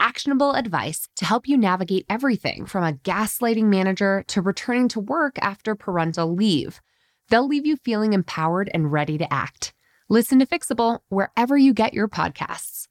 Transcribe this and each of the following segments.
actionable advice to help you navigate everything from a gaslighting manager to returning to work after parental leave. They'll leave you feeling empowered and ready to act. Listen to Fixable wherever you get your podcasts.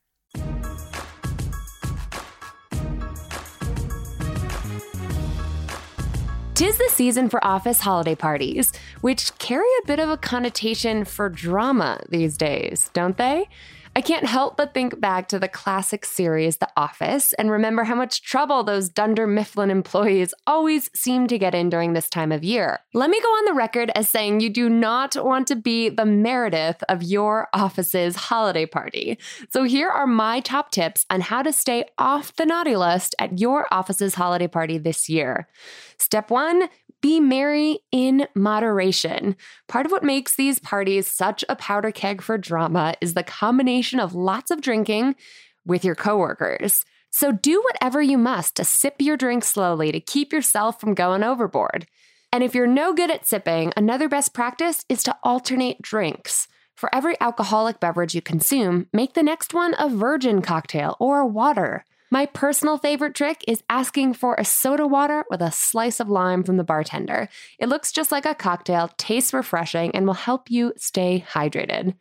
Tis the season for office holiday parties, which carry a bit of a connotation for drama these days, don't they? I can't help but think back to the classic series, The Office, and remember how much trouble those Dunder Mifflin employees always seem to get in during this time of year. Let me go on the record as saying you do not want to be the Meredith of your office's holiday party. So here are my top tips on how to stay off the naughty list at your office's holiday party this year. Step one, be merry in moderation. Part of what makes these parties such a powder keg for drama is the combination of lots of drinking with your coworkers. So do whatever you must to sip your drink slowly to keep yourself from going overboard. And if you're no good at sipping, another best practice is to alternate drinks. For every alcoholic beverage you consume, make the next one a virgin cocktail or water. My personal favorite trick is asking for a soda water with a slice of lime from the bartender. It looks just like a cocktail, tastes refreshing, and will help you stay hydrated.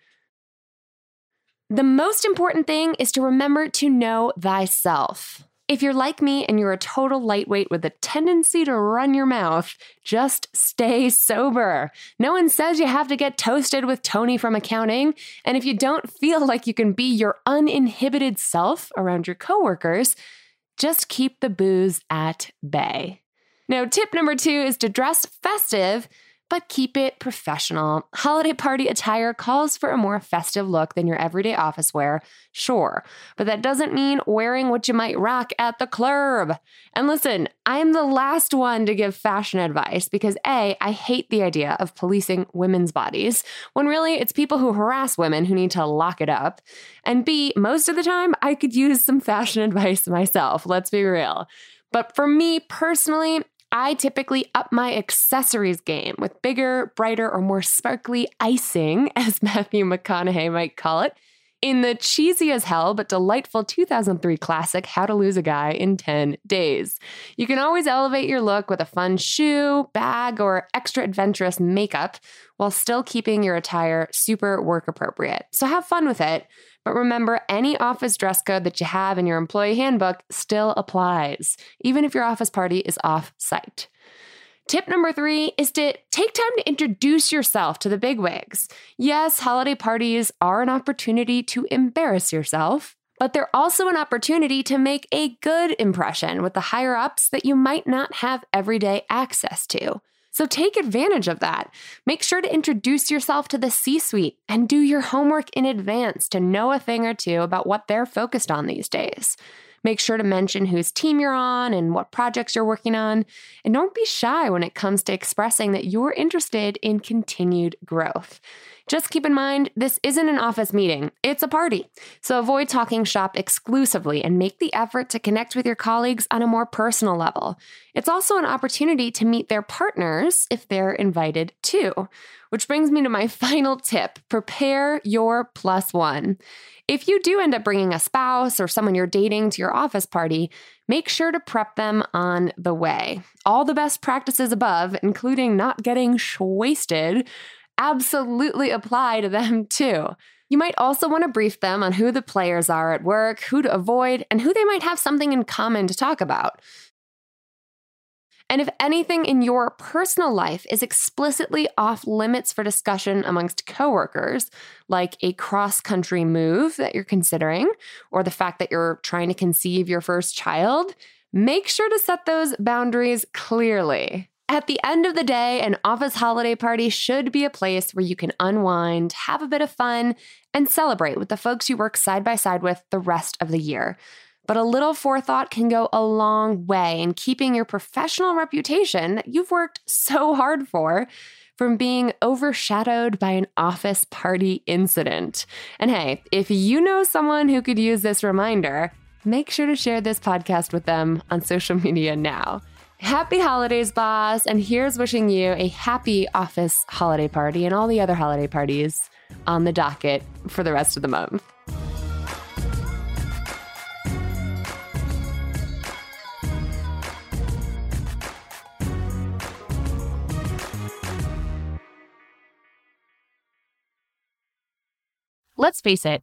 The most important thing is to remember to know thyself. If you're like me and you're a total lightweight with a tendency to run your mouth, just stay sober. No one says you have to get toasted with Tony from accounting. And if you don't feel like you can be your uninhibited self around your coworkers, just keep the booze at bay. Now, tip number two is to dress festive but keep it professional. Holiday party attire calls for a more festive look than your everyday office wear, sure, but that doesn't mean wearing what you might rock at the club. And listen, I'm the last one to give fashion advice because A, I hate the idea of policing women's bodies, when really it's people who harass women who need to lock it up. And B, most of the time, I could use some fashion advice myself, let's be real. But for me personally, I typically up my accessories game with bigger, brighter, or more sparkly icing, as Matthew McConaughey might call it, in the cheesy as hell but delightful 2003 classic How to Lose a Guy in 10 Days. You can always elevate your look with a fun shoe, bag, or extra adventurous makeup while still keeping your attire super work appropriate. So have fun with it. But remember, any office dress code that you have in your employee handbook still applies, even if your office party is off site. Tip number three is to take time to introduce yourself to the bigwigs. Yes, holiday parties are an opportunity to embarrass yourself, but they're also an opportunity to make a good impression with the higher ups that you might not have everyday access to. So take advantage of that. Make sure to introduce yourself to the C suite and do your homework in advance to know a thing or two about what they're focused on these days. Make sure to mention whose team you're on and what projects you're working on. And don't be shy when it comes to expressing that you're interested in continued growth. Just keep in mind, this isn't an office meeting, it's a party. So avoid talking shop exclusively and make the effort to connect with your colleagues on a more personal level. It's also an opportunity to meet their partners if they're invited too. Which brings me to my final tip prepare your plus one. If you do end up bringing a spouse or someone you're dating to your office party, make sure to prep them on the way. All the best practices above, including not getting wasted, absolutely apply to them too. You might also want to brief them on who the players are at work, who to avoid, and who they might have something in common to talk about. And if anything in your personal life is explicitly off limits for discussion amongst coworkers, like a cross country move that you're considering, or the fact that you're trying to conceive your first child, make sure to set those boundaries clearly. At the end of the day, an office holiday party should be a place where you can unwind, have a bit of fun, and celebrate with the folks you work side by side with the rest of the year. But a little forethought can go a long way in keeping your professional reputation that you've worked so hard for from being overshadowed by an office party incident. And hey, if you know someone who could use this reminder, make sure to share this podcast with them on social media now. Happy holidays, boss. And here's wishing you a happy office holiday party and all the other holiday parties on the docket for the rest of the month. Let's face it,